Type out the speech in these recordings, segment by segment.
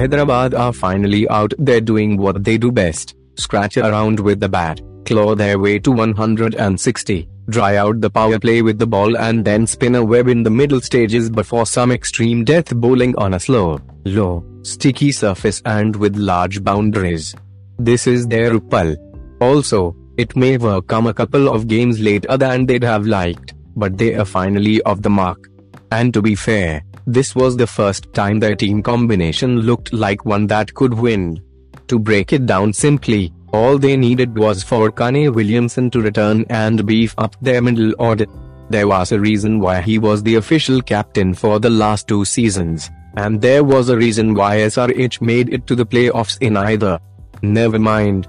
Hyderabad are finally out there doing what they do best scratch around with the bat, claw their way to 160, dry out the power play with the ball, and then spin a web in the middle stages before some extreme death bowling on a slow, low, sticky surface and with large boundaries. This is their Uppal. Also, it may have come a couple of games later than they'd have liked, but they are finally off the mark. And to be fair, this was the first time their team combination looked like one that could win. To break it down simply, all they needed was for Kane Williamson to return and beef up their middle order. There was a reason why he was the official captain for the last two seasons, and there was a reason why SRH made it to the playoffs in either. Never mind.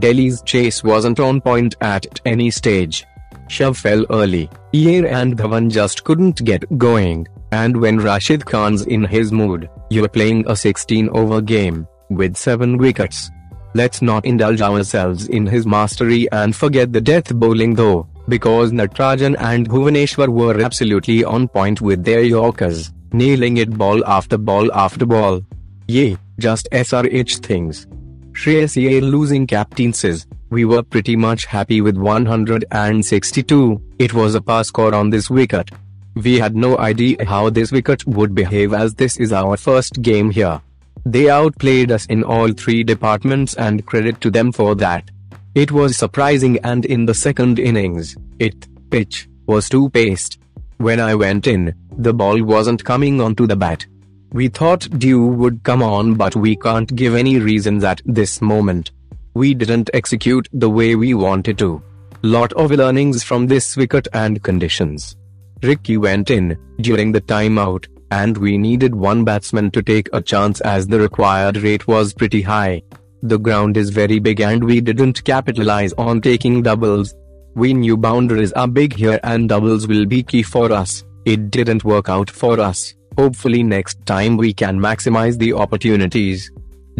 Delhi's chase wasn't on point at any stage. Shaw fell early, Iyer and Dhawan just couldn't get going, and when Rashid Khan's in his mood, you're playing a 16 over game, with 7 wickets. Let's not indulge ourselves in his mastery and forget the death bowling though, because Natarajan and Bhuvneshwar were absolutely on point with their Yorkers, nailing it ball after ball after ball. Yay, just SRH things. Shreyas Iyer losing captaincies, we were pretty much happy with 162, it was a pass score on this wicket. We had no idea how this wicket would behave as this is our first game here. They outplayed us in all three departments and credit to them for that. It was surprising and in the second innings, it, pitch, was too paced. When I went in, the ball wasn't coming onto the bat. We thought dew would come on but we can't give any reasons at this moment. We didn't execute the way we wanted to. Lot of learnings from this wicket and conditions. Ricky went in during the timeout, and we needed one batsman to take a chance as the required rate was pretty high. The ground is very big and we didn't capitalize on taking doubles. We knew boundaries are big here and doubles will be key for us. It didn't work out for us. Hopefully next time we can maximize the opportunities.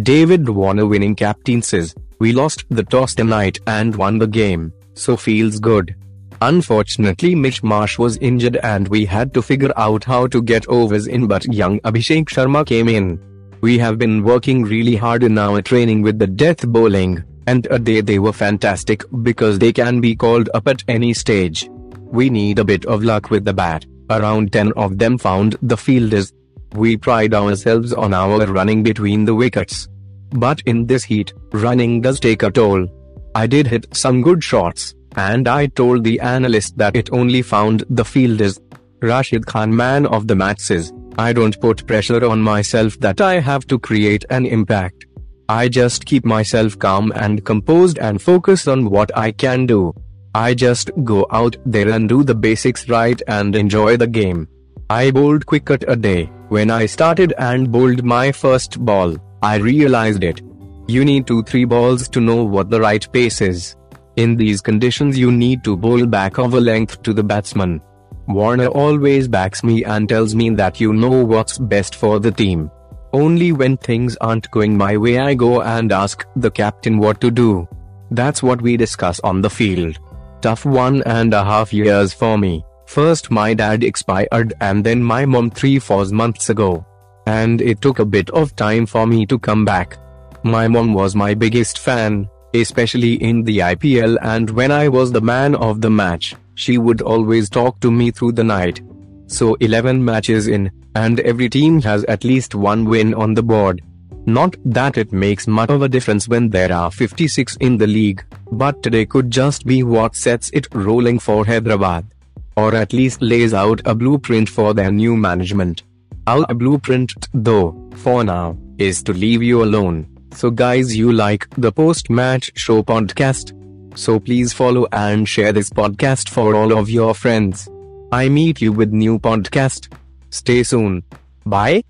David Warner winning captaincies. We lost the toss tonight and won the game, so feels good. Unfortunately Mitch Marsh was injured and we had to figure out how to get overs in but young Abhishek Sharma came in. We have been working really hard in our training with the death bowling, and a day they were fantastic because they can be called up at any stage. We need a bit of luck with the bat, around 10 of them found the fielders. We pride ourselves on our running between the wickets. But in this heat, running does take a toll. I did hit some good shots, and I told the analyst that it only found the fielders. Rashid Khan man of the match says, I don't put pressure on myself that I have to create an impact. I just keep myself calm and composed and focus on what I can do. I just go out there and do the basics right and enjoy the game. I bowled quick at a day. When I started and bowled my first ball, I realized it. You need 2 3 balls to know what the right pace is. In these conditions you need to bowl back over length to the batsman. Warner always backs me and tells me that you know what's best for the team. Only when things aren't going my way I go and ask the captain what to do. That's what we discuss on the field. Tough one and a half years for me. First my dad expired and then my mom 3-4 months ago. And it took a bit of time for me to come back. My mom was my biggest fan, especially in the IPL and when I was the man of the match, she would always talk to me through the night. So 11 matches in, and every team has at least one win on the board. Not that it makes much of a difference when there are 56 in the league, but today could just be what sets it rolling for Hyderabad. Or at least lays out a blueprint for their new management. Our blueprint, though, for now, is to leave you alone. So guys you like the post-match show podcast? So please follow and share this podcast for all of your friends. I meet you with new podcast. Stay soon. Bye.